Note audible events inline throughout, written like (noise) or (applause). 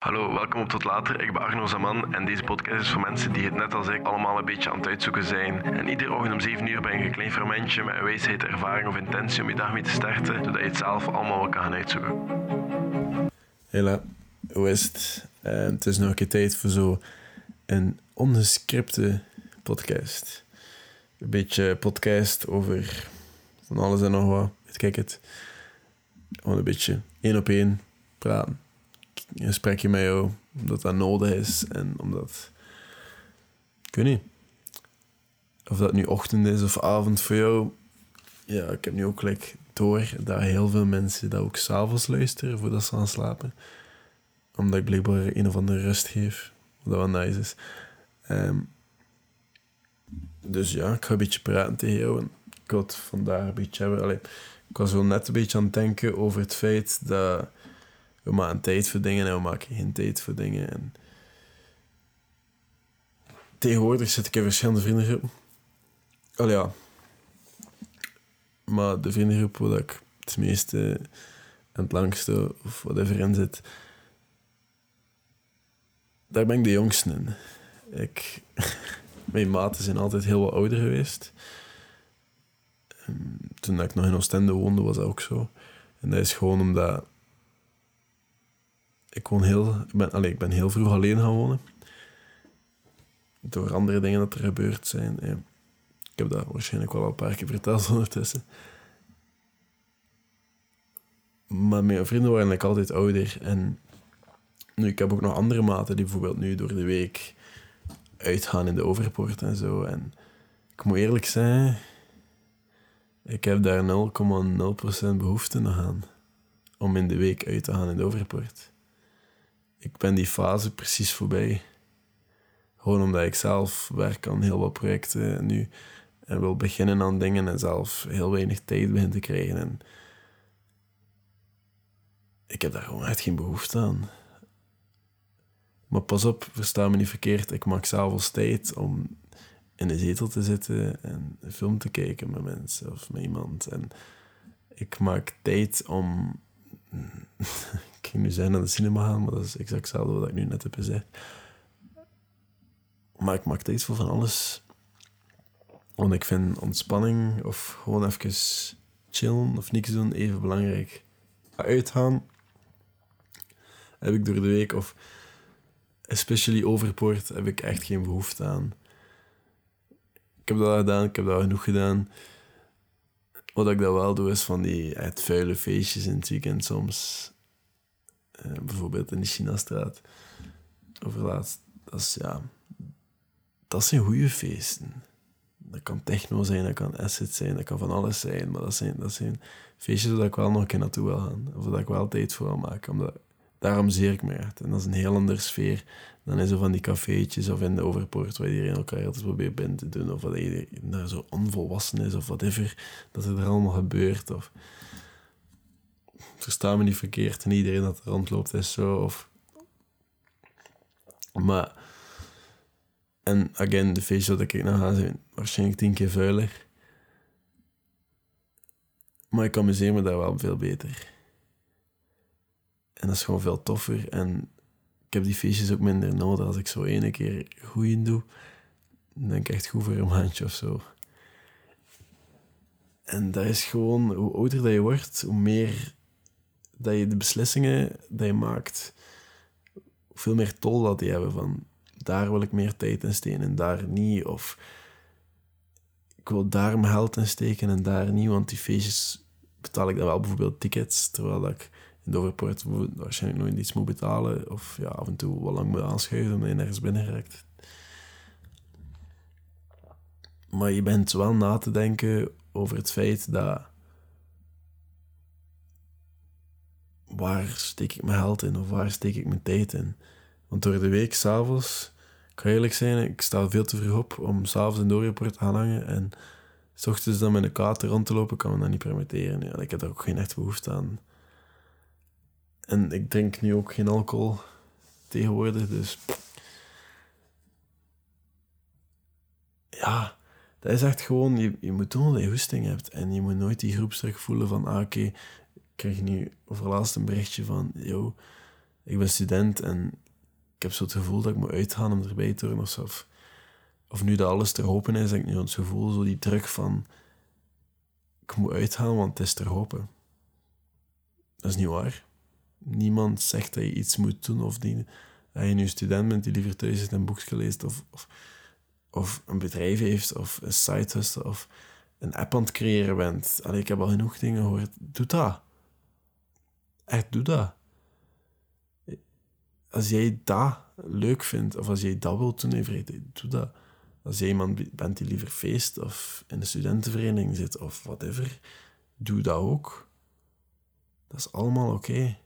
Hallo, welkom op Tot Later. Ik ben Arno Zaman en deze podcast is voor mensen die het net als ik allemaal een beetje aan het uitzoeken zijn. En iedere ochtend om 7 uur ben je een klein fermentje met een wijsheid, ervaring of intentie om je dag mee te starten, zodat je het zelf allemaal wel kan gaan uitzoeken. Hela, hoe is het? Eh, het is nog een keer tijd voor zo een ongescripte podcast. Een beetje podcast over van alles en nog wat. Kijk het. Gewoon een beetje één op één praten. Een gesprekje met jou, omdat dat nodig is en omdat... Ik weet niet. Of dat nu ochtend is of avond voor jou. Ja, ik heb nu ook gelijk door dat heel veel mensen dat ook s'avonds luisteren voordat ze gaan slapen. Omdat ik blijkbaar een of andere rust geef. Wat wel nice is. Ehm, dus ja, ik ga een beetje praten tegen jou. En ik het vandaag een beetje hebben. Ik was wel net een beetje aan het denken over het feit dat we maken tijd voor dingen en we maken geen tijd voor dingen. En tegenwoordig zit ik in verschillende vriendengroepen. Al ja. Maar de vriendengroep waar ik het meeste en het langste of whatever in zit, daar ben ik de jongste in. Ik, (laughs) mijn maten zijn altijd heel wat ouder geweest. Toen ik nog in Oostende woonde, was dat ook zo. En dat is gewoon omdat ik woon heel, ik ben, allez, ik ben heel vroeg alleen gaan wonen. Door andere dingen dat er gebeurd zijn. Ik heb dat waarschijnlijk wel al een paar keer verteld (laughs) ondertussen. Maar mijn vrienden waren eigenlijk altijd ouder. En nu, ik heb ook nog andere maten die bijvoorbeeld nu door de week uitgaan in de overpoort en zo. En ik moet eerlijk zijn, ik heb daar 0,0% behoefte aan om in de week uit te gaan in de overpoort. Ik ben die fase precies voorbij. Gewoon omdat ik zelf werk aan heel wat projecten nu en wil beginnen aan dingen en zelf heel weinig tijd begin te krijgen. En ik heb daar gewoon echt geen behoefte aan. Maar pas op, versta me niet verkeerd. Ik maak s'avonds tijd om in de zetel te zitten en een film te kijken met mensen of met iemand. En ik maak tijd om. Nu zijn naar de cinema gaan, maar dat is exact hetzelfde wat ik nu net heb gezegd. Maar ik maak tijd voor van alles. Want ik vind ontspanning of gewoon even chillen of niks doen even belangrijk. Uitgaan heb ik door de week of especially overpoort heb ik echt geen behoefte aan. Ik heb dat gedaan, ik heb dat genoeg gedaan. Wat ik dat wel doe, is van die vuile feestjes in het weekend soms. Eh, bijvoorbeeld in de Chinastraat. Overlaatst. Dat is, ja... Dat zijn goede feesten. Dat kan techno zijn, dat kan acid zijn, dat kan van alles zijn. Maar dat zijn, dat zijn feestjes waar ik wel nog een keer naartoe wil gaan. Of dat ik wel tijd voor wil maken. Omdat, daarom zeer ik me echt. En dat is een heel andere sfeer dan in zo van die cafeetjes of in de overpoort waar iedereen elkaar altijd probeert binnen te doen. Of dat iedereen daar zo onvolwassen is of whatever. Dat er allemaal gebeurt. Of... Versta me niet verkeerd. En iedereen dat er rondloopt is zo. Of... Maar... En again, de feestjes dat ik naar ga zijn waarschijnlijk tien keer vuiler. Maar ik amuseer me daar wel veel beter. En dat is gewoon veel toffer. En ik heb die feestjes ook minder nodig. Als ik zo ene keer goed doe, dan denk ik echt goed voor een maandje of zo. En dat is gewoon, hoe ouder dat je wordt, hoe meer dat je de beslissingen die je maakt, hoeveel meer tol dat die hebben van daar wil ik meer tijd in steken en daar niet. Of ik wil daar mijn geld in steken en daar niet, want die feestjes betaal ik dan wel bijvoorbeeld tickets, terwijl ik in de overpoort waarschijnlijk nooit iets moet betalen. Of ja, af en toe wel lang moet aanschuiven omdat je nergens binnen raakt. Maar je bent wel na te denken over het feit dat... Waar steek ik mijn geld in? Of waar steek ik mijn tijd in? Want door de week, s'avonds... Kan eerlijk zijn, ik sta veel te vroeg op om s'avonds de overpoort te hangen. En s ochtends dan met een kater rond te lopen, kan me dat niet permitteren. Ja, ik heb daar ook geen echt behoefte aan. En ik drink nu ook geen alcohol tegenwoordig, dus... Ja, dat is echt gewoon... Je, je moet doen wat je hoesting hebt. En je moet nooit die groepsdruk voelen van... Ah, oké, krijg nu overlaatst een berichtje van... Yo, ik ben student en ik heb zo het gevoel dat ik moet uitgaan om erbij te horen of. Of, nu dat alles te hopen is, heb ik nu het gevoel, zo die druk van ik moet uitgaan, want het is te hopen. Dat is niet waar. Niemand zegt dat je iets moet doen of die, dat je nu student bent die liever thuis zit en boekje leest of, of, of een bedrijf heeft of een site hustle of een app aan het creëren bent. Allee, ik heb al genoeg dingen gehoord. Doe dat. Echt, doe dat. Als jij dat leuk vindt of als jij dat wilt doen, doe dat. Als jij iemand bent die liever feest of in de studentenvereniging zit of whatever, doe dat ook. Dat is allemaal oké.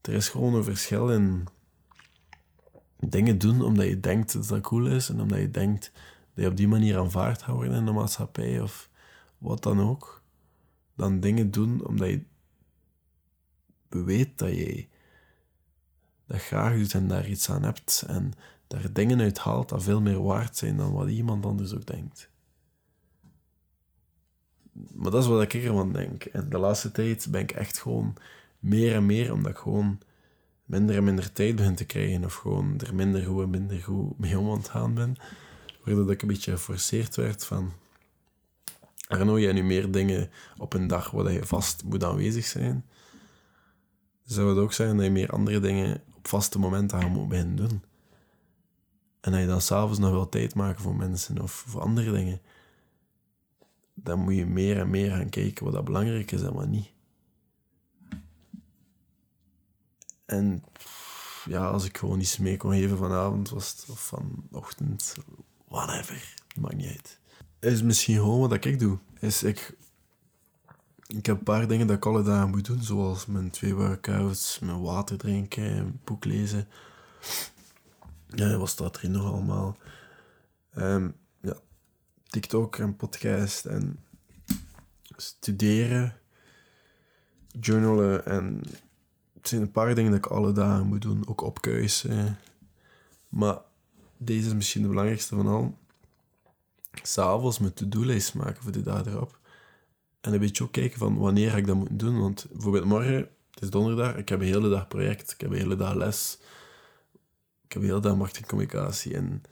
Er is gewoon een verschil in dingen doen omdat je denkt dat dat cool is en omdat je denkt dat je op die manier aanvaard gaat worden in de maatschappij of wat dan ook. Dan dingen doen omdat je weet dat je dat graag doet en daar iets aan hebt en daar dingen uit haalt dat veel meer waard zijn dan wat iemand anders ook denkt. Maar dat is wat ik ervan denk. En de laatste tijd ben ik echt gewoon meer en meer, omdat ik gewoon minder en minder tijd begin te krijgen, of gewoon er minder goed en minder goed mee om aan het gaan ben, waardoor ik een beetje geforceerd werd van Arno, jij nu meer dingen op een dag waar je vast moet aanwezig zijn. Zou het ook zijn dat je meer andere dingen op vaste momenten gaan moet beginnen doen? En dat je dan s'avonds nog wel tijd maken voor mensen of voor andere dingen. Dan moet je meer en meer gaan kijken wat dat belangrijk is en wat niet. En ja, als ik gewoon iets mee kon geven vanavond was het, of vanochtend, whatever, maakt niet uit. Is misschien gewoon wat ik doe. Is ik, ik heb een paar dingen dat ik alle dagen moet doen, zoals mijn twee workouts, mijn water drinken, boek lezen. Ja, wat staat erin nog allemaal? Um, ja, TikTok en podcast en studeren, journalen en het zijn een paar dingen dat ik alle dagen moet doen, ook op keuze. Maar deze is misschien de belangrijkste van al. S'avonds mijn to-do-lijst maken voor de dag erop. En een beetje ook kijken van wanneer ga ik dat moeten doen. Want bijvoorbeeld morgen, het is donderdag, ik heb een hele dag project, ik heb een hele dag les. Ik heb een hele dag marketingcommunicatie. En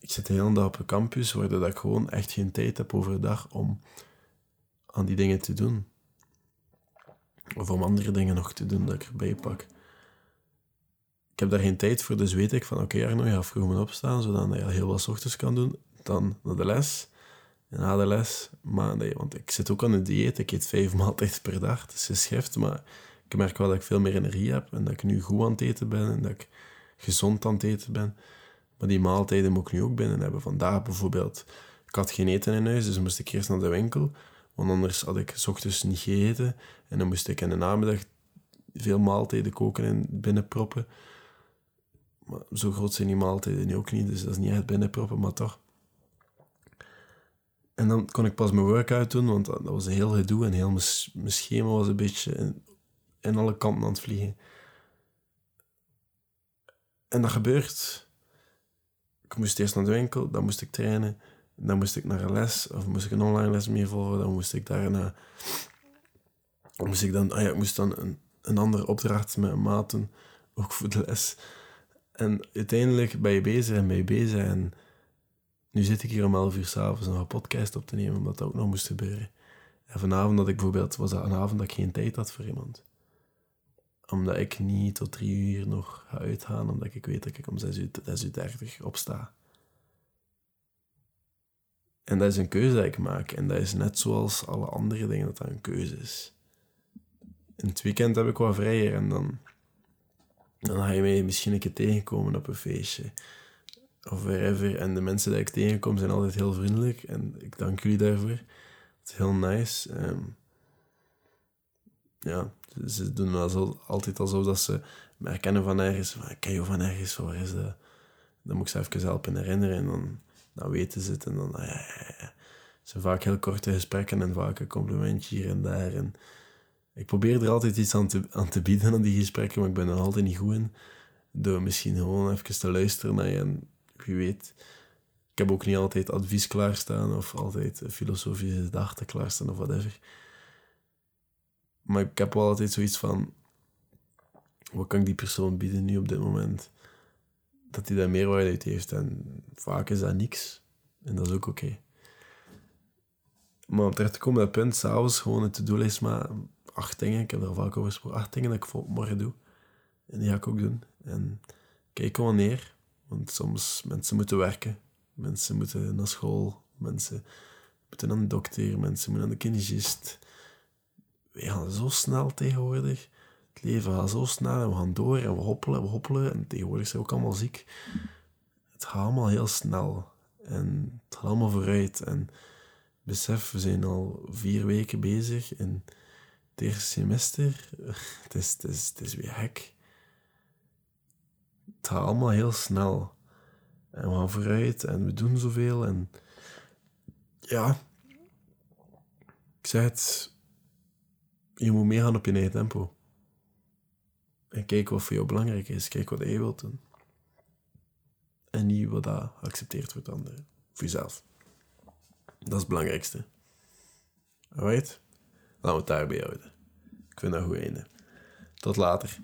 ik zit de hele dag op een campus, waardoor ik gewoon echt geen tijd heb overdag om aan die dingen te doen. Of om andere dingen nog te doen dat ik erbij pak. Ik heb daar geen tijd voor, dus weet ik van oké okay, Arno, je gaat vroeg opstaan, zodat je heel wat ochtends kan doen. Dan naar de les. Na de les maandag. Want ik zit ook aan een dieet. Ik eet vijf (laughs) maaltijden per dag. Het is geschrift, maar ik merk wel dat ik veel meer energie heb. En dat ik nu goed aan het eten ben. En dat ik gezond aan het eten ben. Maar die maaltijden moet ik nu ook binnen hebben. Vandaag bijvoorbeeld, ik had geen eten in huis, dus moest ik eerst naar de winkel. Want anders had ik s ochtends niet gegeten. En dan moest ik in de namiddag veel maaltijden koken en binnenproppen. Maar zo groot zijn die maaltijden nu ook niet, dus dat is niet echt binnenproppen, maar toch. En dan kon ik pas mijn workout doen, want dat was een heel gedoe en heel mijn schema was een beetje in, alle kanten aan het vliegen. En dat gebeurt. Ik moest eerst naar de winkel, dan moest ik trainen. Dan moest ik naar een les, of moest ik een online les meer volgen. Dan moest ik daarna... Moest ik dan... Ah ja, ik moest dan een, een andere opdracht met maten, ook voor de les. En uiteindelijk ben je bezig en ben je bezig. En nu zit ik hier om 11 uur s'avonds nog een podcast op te nemen, omdat dat ook nog moest gebeuren. En vanavond dat ik bijvoorbeeld... Was dat een avond dat ik geen tijd had voor iemand omdat ik niet tot drie uur nog ga uitgaan, omdat ik weet dat ik om zes uur, zes uur dertig opsta. En dat is een keuze die ik maak. En dat is net zoals alle andere dingen dat dat een keuze is. In het weekend heb ik wat vrijer en dan, dan ga je mij misschien een keer tegenkomen op een feestje. Of wherever. En de mensen die ik tegenkom zijn altijd heel vriendelijk. En ik dank jullie daarvoor. Het is heel nice. Um, ja, ze doen alsof, altijd alsof dat ze me herkennen van ergens. Van, ik ken je van ergens, waar is dat? Dan moet ik ze even helpen herinneren en dan, dan weten ze het. En dan, ah, ja. Het zijn vaak heel korte gesprekken en vaak een complimentje hier en daar. En ik probeer er altijd iets aan te, aan te bieden aan die gesprekken, maar ik ben er altijd niet goed in. Door misschien gewoon even te luisteren naar je en wie weet. Ik heb ook niet altijd advies klaarstaan of altijd filosofische gedachten klaarstaan of whatever. Maar ik heb wel altijd zoiets van... Wat kan ik die persoon bieden nu op dit moment? Dat hij daar meerwaarde uit heeft. En vaak is dat niks. En dat is ook oké. Maar om terecht te komen op dat punt, s'avonds gewoon een to-do-lijst maar acht dingen. Ik heb er vaak over gesproken. Acht dingen dat ik morgen doe. En die ga ik ook doen. En kijken wanneer. Want soms mensen moeten werken. Mensen moeten naar school. Mensen moeten naar de dokter. Mensen moeten naar de kinesist. We gaan zo snel tegenwoordig. Het leven gaat zo snel en we gaan door en we hoppelen en we hoppelen. En tegenwoordig zijn we ook allemaal ziek. Het gaat allemaal heel snel. En het gaat allemaal vooruit. En besef, we zijn al vier weken bezig in het eerste semester. (laughs) Het is, het is, het is weer hek. Het gaat allemaal heel snel. En we gaan vooruit en we doen zoveel. En ja, ik zeg het, je moet meegaan op je eigen tempo. En kijk wat voor jou belangrijk is. Kijk wat je wilt doen. En niet wat dat geaccepteerd wordt anderen. Voor jezelf. Dat is het belangrijkste. Alright? Laten we het daarbij houden. Ik vind dat goed einde. Tot later.